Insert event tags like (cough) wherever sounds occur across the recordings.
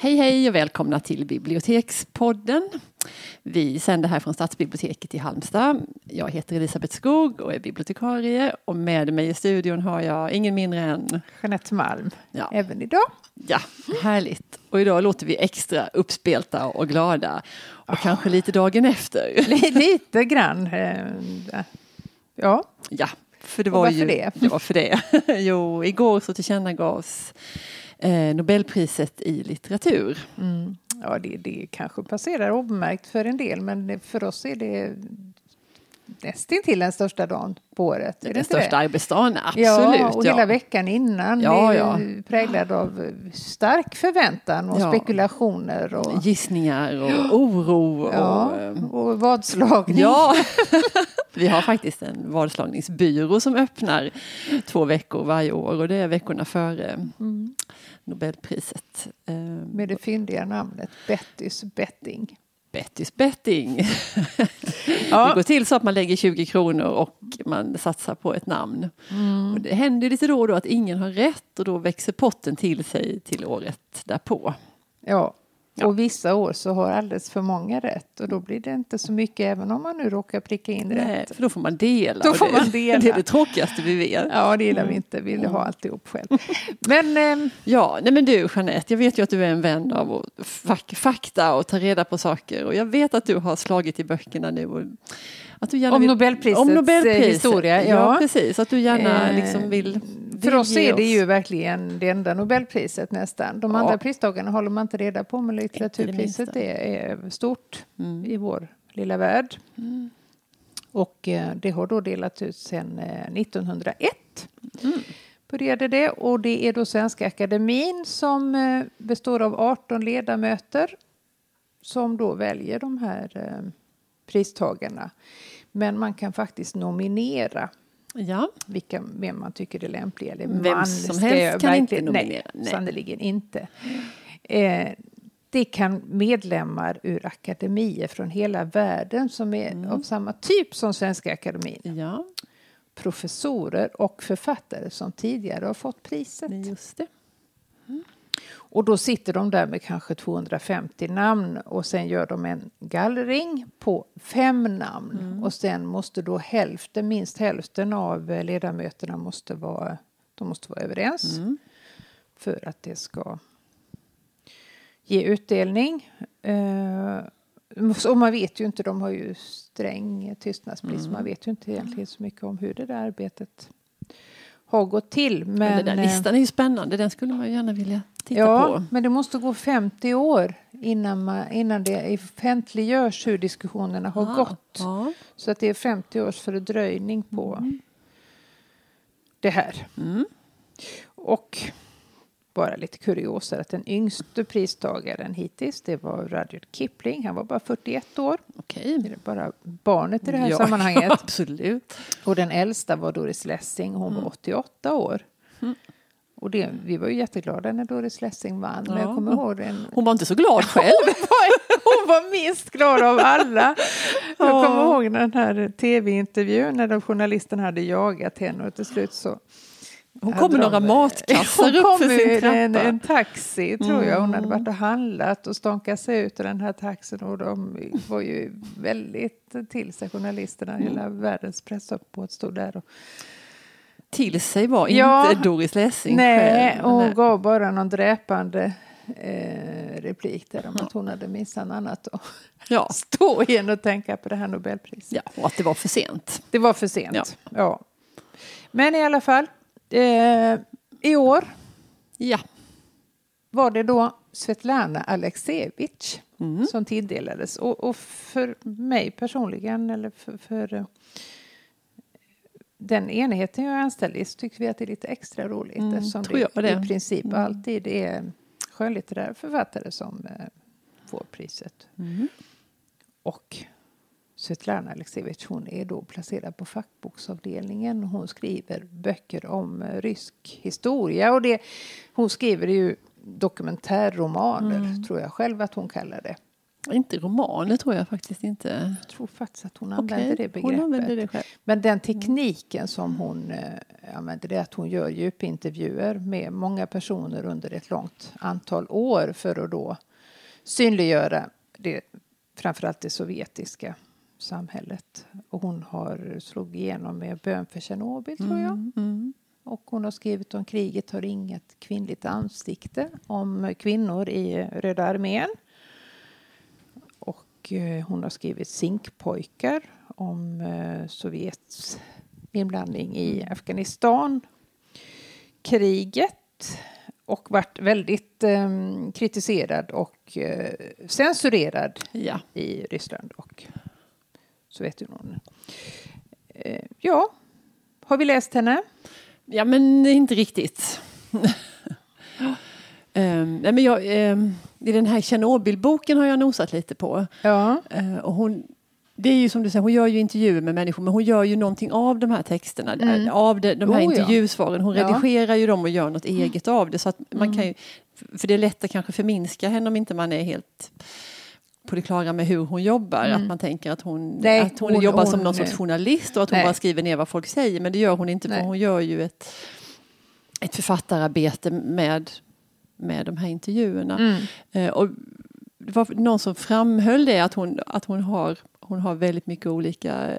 Hej hej och välkomna till Bibliotekspodden. Vi sänder här från Stadsbiblioteket i Halmstad. Jag heter Elisabeth Skog och är bibliotekarie och med mig i studion har jag ingen mindre än Jeanette Malm, ja, även idag. ja härligt. Och idag låter vi extra uppspelta och glada och kanske lite dagen efter. Li- Lite grann. eh, Ja, Ja, för det Och var varför ju... det? Ja, för det. (laughs) jo, igår så tillkännagavs eh, Nobelpriset i litteratur. mm. ja det, det kanske passerar obemärkt för en del men för oss är det nästintill den största dagen på året. Är Den största det? arbetsdagen, absolut. Ja, och hela veckan innan Ja, är ja. ju präglad av stark förväntan och Ja. spekulationer och, Gissningar och oro. Och, ja, eh, och vadslagning. Ja, (laughs) vi har faktiskt en vadslagningsbyrå som öppnar två veckor varje år och det är veckorna före Mm. Nobelpriset. Eh, Med det fyndiga namnet Bettys betting. Bettys betting. (laughs) Det Ja. går till så att man lägger 20 kronor och man satsar på ett namn. Mm. Och det händer lite då och då att ingen har rätt och då växer potten till sig till året därpå. Ja. Ja. Och vissa år så har alldeles för många rätt och då blir det inte så mycket även om man nu råkar pricka in Nej, rätt. för då får man dela. Då får det, man dela. (laughs) Det är det tråkigaste vi vet. Ja, det gillar vi inte. Vi vill ha alltihop själv. Men ehm, Ja, nej men du Jeanette, jag vet ju att du är en vän av fak- fakta och ta reda på saker och jag vet att du har slagit i böckerna nu. Och att du gärna Om vill, Nobelprisets, om Nobelpriset. eh, historia, Ja, ja. precis. Att du gärna Eh, liksom vill, för oss är det ju verkligen det enda Nobelpriset nästan. De Ja. andra pristagarna håller man inte reda på men litteraturpriset är stort Mm. i vår lilla värld. Mm. Och eh, det har då delats ut sedan eh, 1901. Mm. Började det och det är då Svenska Akademin som eh, består av 18 ledamöter som då väljer de här eh, pristagarna. Men man kan faktiskt nominera Ja, vilka vem man tycker är lämpliga. Eller Vem man som helst kan inte nominera, Nej, sannerligen inte. Eh, det kan medlemmar ur akademier från hela världen som är Mm. av samma typ som Svenska Akademin. ja, Professorer och författare som tidigare har fått priset. men just det. Och då sitter de där med kanske 250 namn och sen gör de en gallring på fem namn. Mm. Och sen måste då hälften, minst hälften av ledamöterna måste vara, de måste vara överens Mm. för att det ska ge utdelning. Eh, och man vet ju inte, de har ju sträng tystnadsplikt, så man vet ju inte egentligen så mycket om hur det där arbetet har gått till. Men, Men, den där eh, listan är ju spännande, den skulle man ju gärna vilja titta Ja, på. men det måste gå 50 år innan, man, innan det offentliggörs hur diskussionerna har Ah, gått. Ja. Så att det är 50 års fördröjning på det här. Mm. Och bara lite kuriosa att den yngste pristagaren hittills det var Rudyard Kipling. Han var bara 41 år. Okej. Det är bara barnet i det här Ja, (laughs) sammanhanget. absolut. Och den äldsta var Doris Lessing. Hon Mm. var 88 år. Och det, vi var ju jätteglada när Doris Lessing vann. Men Ja. jag kommer ihåg den, Hon var inte så glad (laughs) själv. Hon var minst glad av alla. Jag Ja. kommer ihåg den här tv-intervjun när de journalisterna hade jagat henne och till slut så Hon kom med några matkassar Hon upp för sin med trappa. en, en taxi tror jag. Hon hade Mm. varit och handlat och stånkat sig ut ur den här taxin och de var ju väldigt till sig journalisterna. Mm. Hela världens pressuppbåt stod där och Till sig var Ja. inte Doris Lessing Nej, själv. och hon gav bara någon dräpande eh, replik där om att hon hade missat annat att Ja. (laughs) stå igen och tänka på det här Nobelpriset. ja, och att det var för sent. Det var för sent. Ja. Ja. Men i alla fall, eh, i år Ja. var det då Svetlana Aleksijevitj Mm. som tilldelades. Och, och för mig personligen, eller för, för eh, den enheten jag är anställd i så tycker vi att det är lite extra roligt Mm, eftersom tror det, det. i princip Mm. alltid är skönlitterära författare som eh, får priset. Mm. Och Svetlana Aleksijevitj hon är då placerad på fackboksavdelningen. Hon skriver böcker om eh, rysk historia. Och det, hon skriver ju dokumentärromaner, Mm. tror jag själv att hon kallar det. Inte romaner tror jag faktiskt inte. Jag tror faktiskt att hon använder det begreppet. Använder det. Men den tekniken som hon eh, använder det är att hon gör djupintervjuer med många personer under ett långt antal år för att då synliggöra det, framförallt det sovjetiska samhället. Och hon har slagit igenom med Bön för Tjernobyl, tror jag. Mm, mm. Och hon har skrivit om kriget har inget kvinnligt ansikte, om kvinnor i Röda armén. Och eh, hon har skrivit Zinkpojkar om eh, Sovjets inblandning i Afghanistan. Kriget och varit väldigt eh, kritiserad och eh, censurerad Ja. i Ryssland och Sovjetunionen. Eh, ja, har vi läst henne? ja, men inte riktigt. (laughs) Ehm, nej, men jag, ehm, I den här Tjernobylboken har jag nosat lite på. Ja. Eh, och hon, det är ju som du säger, hon gör ju intervjuer med människor men hon gör ju någonting av de här texterna, Mm. eh, av de, de här Oh, intervjusvaren. Hon Ja. Mm. redigerar ju dem och gör något eget av det. Så att man kan ju, för det är lätt att kanske förminska henne om inte man är helt på det klara med hur hon jobbar. Att man tänker att hon, Mm. Nej, att hon, hon- jobbar hon- som någon sorts journalist och att hon Nej. bara skriver ner vad folk säger. Men det gör hon inte för Nej. hon gör ju ett, ett författararbete med, med de här intervjuerna. Mm. Eh, och det var någon som framhöll det att hon, att hon, har, hon har väldigt mycket olika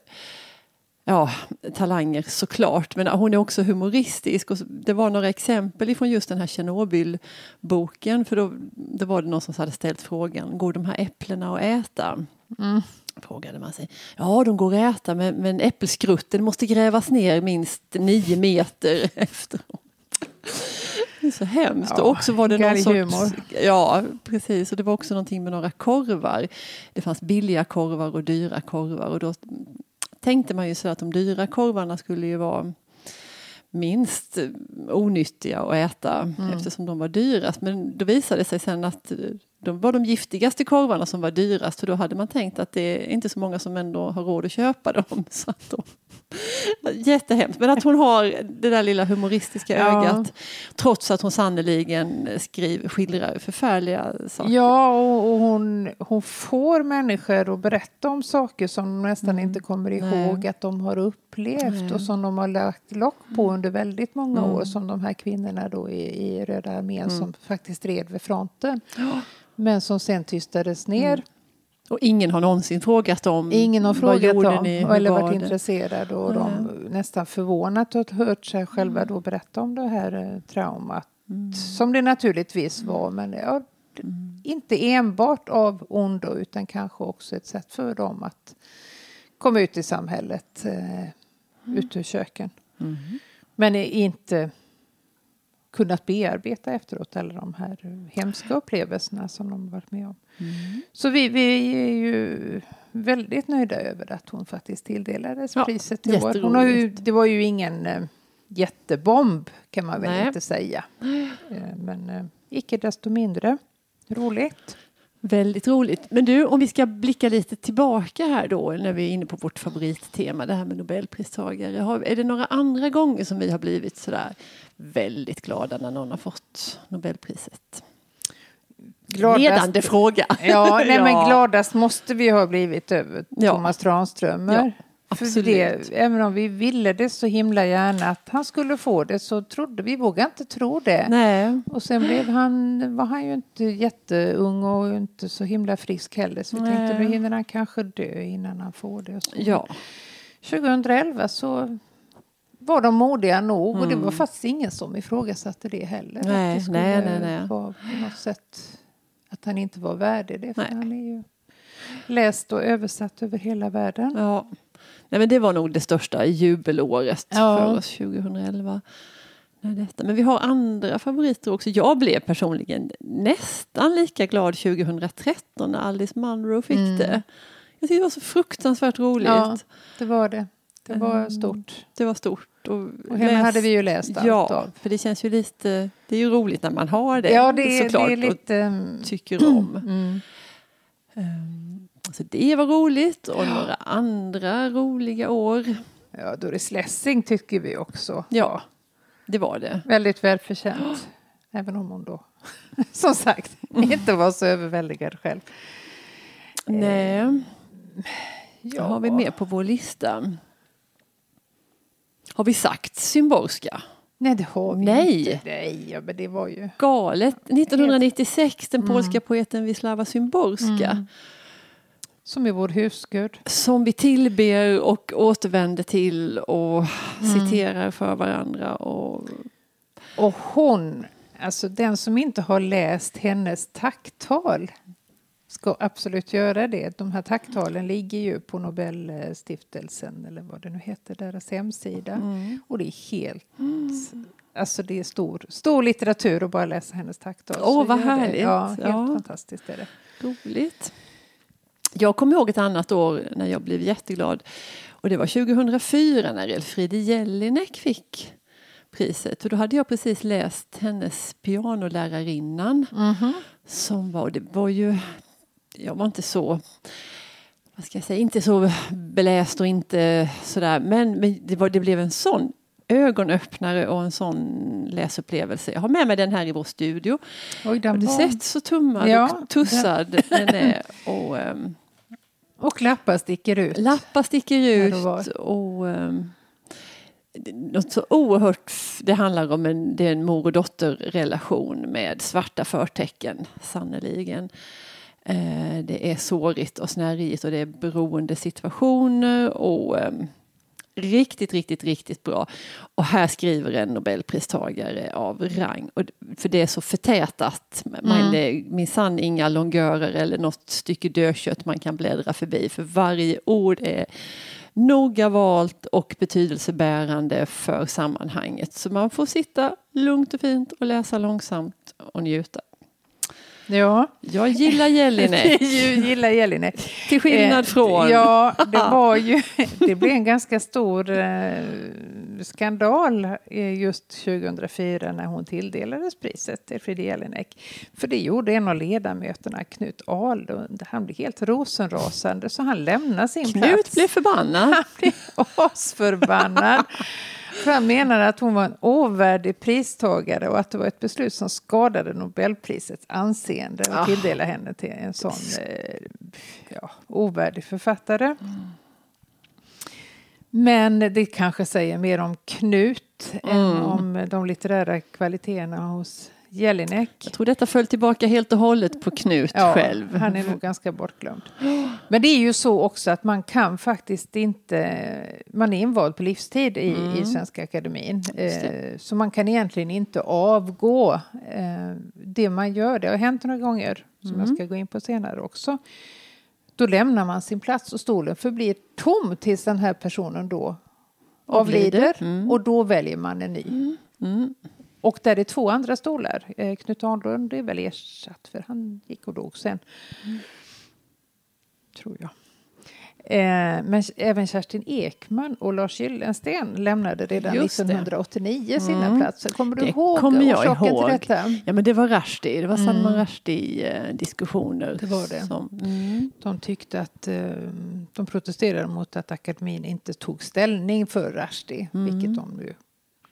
ja, talanger såklart. Men hon är också humoristisk. Och det var några exempel ifrån just den här Tjernobylboken. För då, då var det någon som hade ställt frågan, går de här äpplena att äta? Mm. Frågade man sig. Ja, de går att äta men, men äppelskrutten måste grävas ner minst nio meter (laughs) efteråt. Det är så hemskt. Ja, och också var det någon sorts, Ja, precis. Och det var också någonting med några korvar. Det fanns billiga korvar och dyra korvar. Och då tänkte man ju så att de dyra korvarna skulle ju vara minst onyttiga att äta eftersom de var dyrast. Men då visade det sig sen att de var de giftigaste korvarna som var dyrast. För då hade man tänkt att det är inte så många som ändå har råd att köpa dem. (laughs) Så att de, jättehemskt. Men att hon har det där lilla humoristiska Ja. ögat. Trots att hon skriver, skildrar förfärliga saker. Ja, och, och hon, hon får människor att berätta om saker som de nästan inte kommer Mm. Nej. ihåg att de har upplevt Nej. och som de har lagt lock på under väldigt många Mm. år. Som de här kvinnorna då i, i Röda armén som faktiskt red vid fronten. Men som sen tystades ner. Mm. Och ingen har någonsin frågat om Ingen har frågat dem ni, eller var varit det? intresserade och de nästan förvånat och hört sig själva då berätta om det här eh, traumat. Som det naturligtvis var men ja, d- inte enbart av ondo utan kanske också ett sätt för dem att komma ut i samhället, eh, ut ur köken. Men är inte kunnat bearbeta efteråt eller de här hemska upplevelserna som de varit med om. Så vi, vi är ju väldigt nöjda över att hon faktiskt tilldelades Ja, priset i år. Hon har ju, det var ju ingen eh, jättebomb kan man väl Nej. inte säga. Eh, men eh, icke desto mindre roligt. Väldigt roligt. Men du, om vi ska blicka lite tillbaka här då när vi är inne på vårt favorittema, det här med Nobelpristagare. Har, är det några andra gånger som vi har blivit sådär väldigt glada när någon har fått Nobelpriset? Ledande fråga. Ja, (laughs) nej, men gladast måste vi ha blivit över Ja. Thomas Tranströmer. Ja, absolut. det, även om vi ville det så himla gärna att han skulle få det så trodde vi, vågade inte tro det. Nej. Och sen blev han, var han ju inte jätteung och inte så himla frisk heller. Så vi Nej. tänkte nu hinner han kanske dö innan han får det. Ja. 2011 så var de modiga nog och det var faktiskt ingen som ifrågasatte det heller. att Nej, det skulle nej, nej, nej. vara på något sätt att han inte var värdig det. För Nej. han är ju läst och översatt över hela världen. ja. Nej, men det var nog det största jubelåret Ja. för oss 2011. När detta. Men vi har andra favoriter också. Jag blev personligen nästan lika glad 2013 när Alice Munro fick det. Jag tyckte det var så fruktansvärt roligt. Mm. Ja, det var det. Det var Mm. stort. Det var stort. Och, Och henne läs- hade vi ju läst allt Ja, av. för det känns ju lite... Det är ju roligt när man har det. Ja, det är, såklart, det är lite... mm, och tycker om. Mm. Um, så det var roligt och några andra roliga år. Ja, Doris Lessing tycker vi också. Ja, det var det. Väldigt välförtjänt. (gasps) Även om hon då, (laughs) som sagt, inte var så överväldigad själv. Nej. Ja. Vad har vi mer på vår lista? Har vi sagt Symborska? Nej, det har vi Nej. inte. Nej, ja, men det var ju... Galet. 1996, den polska poeten Wisława Szymborska. Som är vår husgud. Som vi tillber och återvänder till och citerar för varandra. Och, Och hon, alltså den som inte har läst hennes tacktal ska absolut göra det. De här tacktalen ligger ju på Nobelstiftelsen eller vad det nu heter, deras hemsida. Och det är helt... Alltså det är stor, stor litteratur att bara läsa hennes tacktal. Åh, Så vad gör det. härligt. Ja, helt Ja. fantastiskt är det. Roligt. Jag kommer ihåg ett annat år när jag blev jätteglad. Och det var 2004 när Elfriede Jelinek fick priset. Och då hade jag precis läst hennes pianolärarinnan. Som var, det var ju, jag var inte så, vad ska jag säga, inte så beläst och inte sådär. Men, men det, var, det blev en sån ögonöppnare och en sån läsupplevelse. Jag har med mig den här i vår studio. Oj, den Har du var- sett så tummad Ja, och tussad den är? Och, ehm, Och lappar sticker ut. lappar sticker Här och ut var. och um, något så oerhört, det handlar om en, det är en mor och dotterrelation med svarta förtecken, sannoliken. Eh, det är sårigt och snärjigt och det är beroende situationer och ehm, Riktigt, riktigt, riktigt bra. Och här skriver en nobelpristagare av rang. Och, för det är så förtätat. Man är minsann inga longörer eller något stycke dödkött man kan bläddra förbi. För varje ord är noga valt och betydelsebärande för sammanhanget. Så man får sitta lugnt och fint och läsa långsamt och njuta. Ja. Jag gillar Jelinek. Jag (laughs) gillar Jelinek. Till skillnad Eh, från... Ja, det var ju... Det blev en ganska stor eh, skandal eh, just 2004 när hon tilldelades priset till Frida Jelinek. För det gjorde en av ledamöterna, Knut Ahlund. Han blev helt rosenrasande så han lämnade sin Knut plats. blev förbannad. Han blev asförbannad. (laughs) För han menade att hon var en ovärdig pristagare och att det var ett beslut som skadade Nobelprisets anseende att Ah. tilldela henne till en sån eh, ja, ovärdig författare. Men det kanske säger mer om Knut än om de litterära kvaliteterna hos Jelinek. Jag tror detta föll tillbaka helt och hållet på Knut Ja, själv. han är nog ganska bortglömd. Men det är ju så också att man kan faktiskt inte... Man är invald på livstid i, i Svenska Akademin. Eh, så man kan egentligen inte avgå eh, det man gör. Det har hänt några gånger, som jag ska gå in på senare också. Då lämnar man sin plats och stolen förblir tom tills den här personen då Avlider. avlider. Och då väljer man en ny. Och där är två andra stolar. Eh, Knut Ahlund är väl ersatt för han gick och dog sen. Tror jag. Eh, men även Kerstin Ekman och Lars Gyllensten lämnade redan Just det. 1989 sina platser. Kommer du Det ihåg kommer jag orsaken ihåg. till detta? Ja men det var Rushdie, det var Salman Rushdie-diskussioner. Det var det. Som, mm. De tyckte att eh, de protesterade mot att akademin inte tog ställning för Rushdie, vilket de ju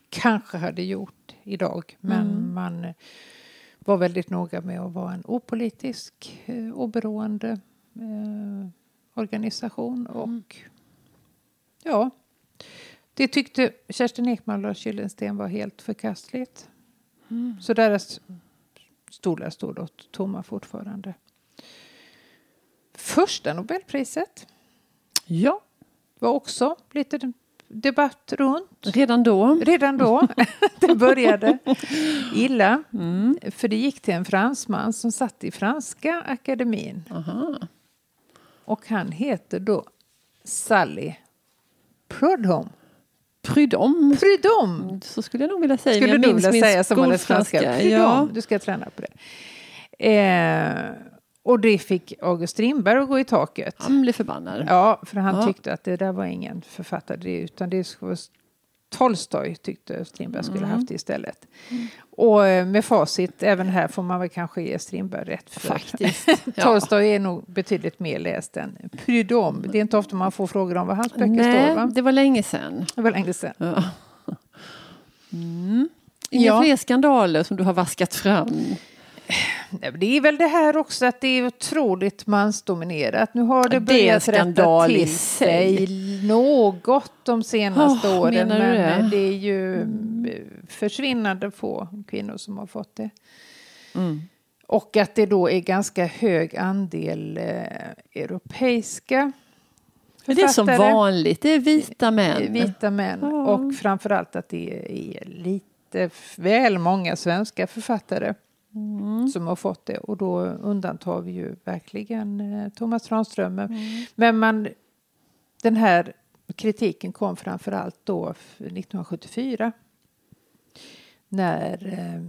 kanske hade gjort idag. Men man eh, var väldigt noga med att vara en opolitisk, eh, oberoende eh, organisation och ja, det tyckte Kerstin Ekman och Lars Gyllensten var helt förkastligt. Så deras stolar stod då tomma fortfarande. Första Nobelpriset Ja, var också lite debatt runt. redan då. Redan då. (laughs) det började (laughs) illa. För det gick till en fransman som satt i franska akademin. Aha. Och han heter då Sally Prudhomme. Prudhomme, Prudhomme! så skulle jag nog vilja säga. Skulle du vilja säga som man är franska? Prudhomme. Ja. Du ska träna på det. Eh, och det fick August Strindberg att gå i taket. Han blev förbannad. Ja, för han Ja. tyckte att det där var ingen författare utan det skulle Tolstoj tyckte Strindberg skulle Mm. haft det istället. Och eh, med facit, även här får man väl kanske ge Strindberg rätt. För Faktiskt. (laughs) Ja. Tolstoj är nog betydligt mer läst än Prudhomme. Det är inte ofta man får frågor om vad hans böcker står, Nej, va? det var länge sedan. Det var länge sedan. Ja. (laughs) Mm. Inga Ja. fler skandaler som du har vaskat fram? Det är väl det här också att det är otroligt mansdominerat. Nu har det det börjat en rätta till sig. något de senaste Åh, åren. Men det? det är ju eh, försvinnande få kvinnor som har fått det. Mm. Och att det då är ganska hög andel eh, europeiska Men det är som vanligt, det är vita män. Vita män. Ja. Och framförallt att det är lite väl många svenska författare Mm. som har fått det. Och då undantar vi ju verkligen eh, Thomas Tranströmer. Mm. Men man, den här kritiken kom framförallt då f- 1974. När eh,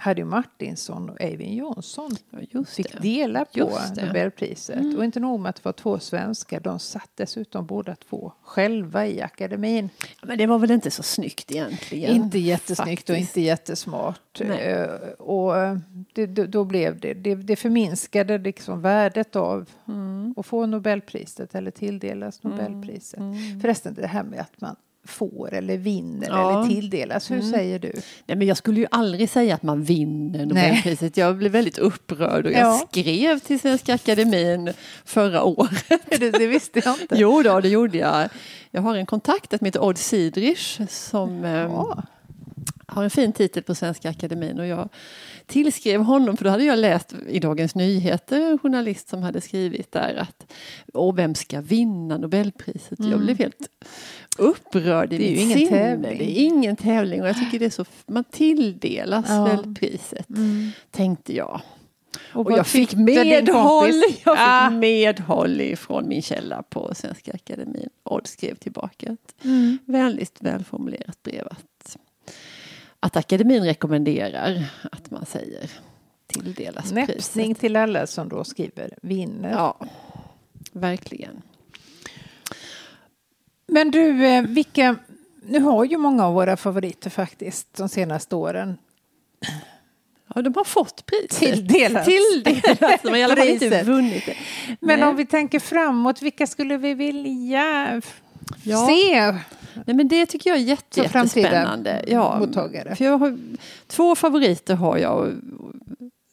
Harry Martinsson och Eivind Johnson Ja, fick det. dela på. Nobelpriset. Mm. Och inte nog med att det var två svenskar, de satt dessutom båda två själva i akademin. Men det var väl inte så snyggt egentligen? Inte jättesnyggt och faktiskt. inte jättesmart. Nej. Eh, Och eh, det, då, då blev det, det, det förminskade liksom värdet av Mm. att få Nobelpriset eller tilldelas Nobelpriset. Mm. Förresten det här med att man får eller vinner Ja. eller tilldelas, hur Mm. säger du? Nej, men jag skulle ju aldrig säga att man vinner Nobelpriset. Jag blev väldigt upprörd och jag Ja. skrev till Svenska Akademin förra året. det, (laughs) det visste jag inte. Jo då, det gjorde jag. Jag har en kontakt som heter Odd Sidrich som Ja. Har en fin titel på Svenska Akademin och jag tillskrev honom, för då hade jag läst i Dagens Nyheter, en journalist som hade skrivit där att Åh, vem ska vinna Nobelpriset? Jag Mm. blev helt upprörd i Det är ju ingen sinne. tävling. Det är ingen tävling och jag tycker det är så, man tilldelas Ja. väl priset, Mm. tänkte jag. Och, vad jag fick medhåll, jag fick Ah. medhåll ifrån min källa på Svenska Akademin. Odd skrev tillbaka ett Mm. vänligt välformulerat brev att, att akademin rekommenderar att man säger tilldelas Näpsning priset. till alla som då skriver vinner. Ja, verkligen. Men du, eh, vilka... Nu har ju många av våra favoriter faktiskt de senaste åren Ja, de har fått priset. tilldelats. Tilldelats, men i alla fall inte vunnit det. Men Nej. om vi tänker framåt, vilka skulle vi vilja Ja. se? Nej, men det tycker jag är jätte, jättespännande. Ja, mottagare. För jag har, två favoriter har jag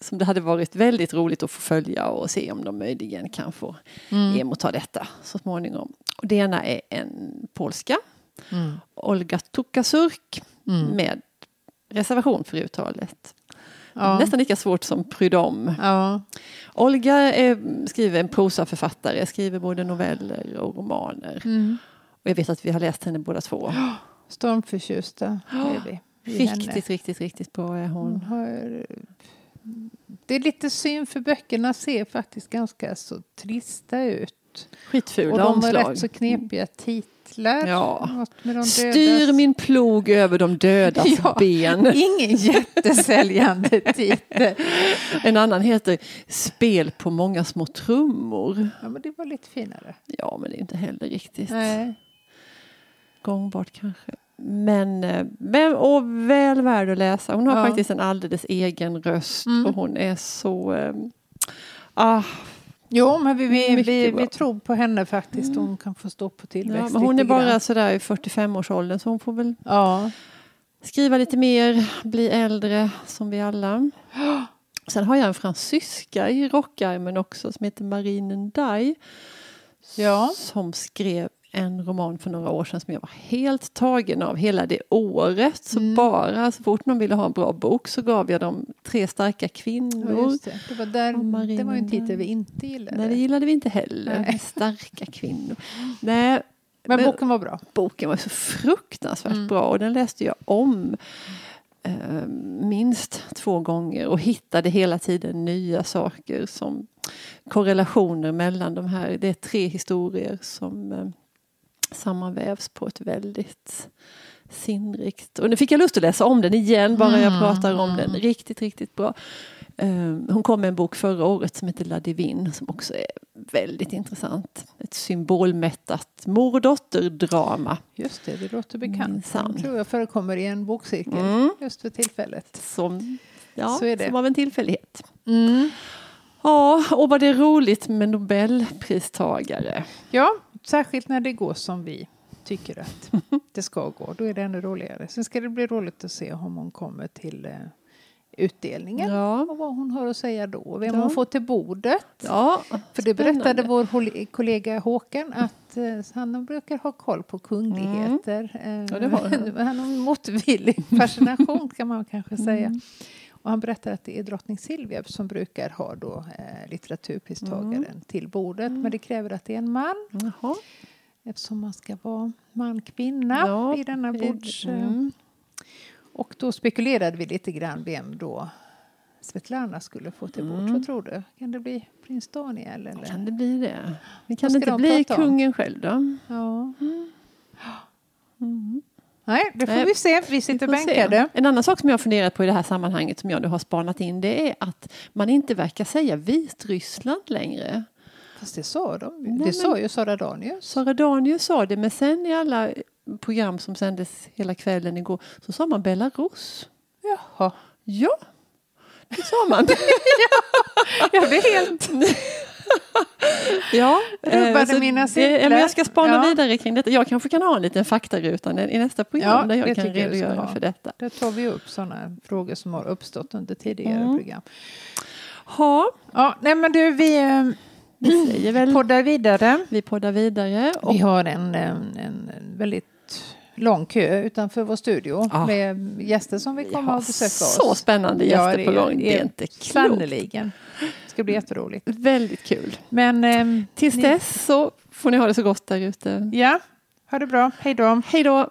som det hade varit väldigt roligt att få följa och se om de möjligen kan få Mm. emotta detta så småningom. Och det ena är en polska, Mm. Olga Tokarczuk, Mm. med reservation för uttalet. Ja. Nästan lika svårt som Prudhomme. Ja. Olga är, skriver en prosaförfattare, skriver både noveller och romaner. Mm. Och jag vet att vi har läst henne båda två. Stormförtjusta är vi i henne. Riktigt, riktigt, riktigt bra är Hon hon. har, det är lite synd för böckerna ser faktiskt ganska så trista ut. Och Skitfula de har omslag. rätt så knepiga titlar. Ja. De Styr min plog över de dödas Ja. ben. (laughs) Ingen jättesäljande titel. (laughs) En annan heter Spel på många små trummor. Ja, men det var lite finare. Ja, men det är inte heller riktigt Nej. Gångbart kanske. Men, eh, men och väl värd att läsa. Hon har Ja. faktiskt en alldeles egen röst Mm. och hon är så... Eh, ah, Jo, men vi, vi, vi, vi tror på henne faktiskt. Hon kan få stå på tillväxt ja, hon är lite grann. bara sådär i 45-årsåldern så hon får väl Ja. skriva lite mer, bli äldre som vi alla. (gasps) Sen har jag en fransyska i rockärmen också som heter Marine Ndai. Ja. Som skrev en roman för några år sedan som jag var helt tagen av hela det året. Så Mm. bara så fort någon ville ha en bra bok så gav jag dem Tre starka Ja, kvinnor. just det. Det, var där, det var en titel vi inte gillade. Nej, det gillade vi inte heller. Nej. Starka kvinnor. (laughs) Nej, men, men- boken var bra. boken var så fruktansvärt Mm. bra och den läste jag om eh, minst två gånger och hittade hela tiden nya saker som korrelationer mellan de här. Det är tre historier som eh, sammanvävs på ett väldigt sinnrikt. Och nu fick jag lust att läsa om den igen bara jag Mm. pratar om den. Riktigt, riktigt bra. Eh, hon kom med en bok förra året som heter La Divine som också är väldigt intressant. Ett symbolmättat mor och dotterdrama. Just det, det låter bekant. Den tror jag förekommer i en bokcirkel Mm. just för tillfället. Som, ja, Så är det. som av en tillfällighet. Mm. Ja, och vad det är roligt med Nobelpristagare. Ja, särskilt när det går som vi tycker att det ska gå. Då är det ännu roligare. Sen ska det bli roligt att se om hon kommer till eh, utdelningen. Ja. Och vad hon har att säga då. Vem Ja. hon får till bordet. Ja, För det berättade vår kollega Håkan att eh, han brukar ha koll på kungligheter. Eh, Mm. Ja, det har han. (laughs) han har en motvillig fascination kan man kanske säga. Mm. Och han berättar att det är drottning Silvia som brukar ha då, eh, litteraturpristagaren Mm. till bordet. Men det kräver att det är en man Jaha. eftersom man ska vara man-kvinna Ja, i denna bords... eh, Mm. Och då spekulerade vi lite grann vem då Svetlana skulle få till bords. Mm. Vad tror du? Kan det bli prins Daniel? Eller? Kan det bli det? Men kan det inte bli prata om? kungen själv då? Ja. Mm. Nej, det får vi se. Vi sitter bänkade. En annan sak som jag har funderat på i det här sammanhanget som jag nu har spanat in det är att man inte verkar säga Vitryssland längre. Fast det sa de. Nej, det men- sa ju Sara Danius. Sara Danius sa det men sen i alla program som sändes hela kvällen igår så sa man Belarus. Jaha. Ja, det sa man. (laughs) (laughs) Jag blev helt... ja, Rubbade eh, så mina det, ja, men Jag ska spana Ja. vidare kring detta. Jag kanske kan ha en liten faktaruta i nästa program Ja, där jag kan redogöra för detta. Där tar vi upp sådana frågor som har uppstått under tidigare Mm. program. Ha, Ja, nej men du, vi eh, vi säger väl poddar vidare. vi poddar vidare. Och, Vi har en, en, en väldigt lång kö utanför vår studio Ja. med gäster som vill vi komma har och besöka oss. så spännande gäster Ja, på det är- gång. Det är inte klokt. Ska bli jätteroligt. Väldigt kul. Men ehm, Tills Ni- dess så får ni ha det så gott där ute. ja, ha det bra. Hej då. Hej då!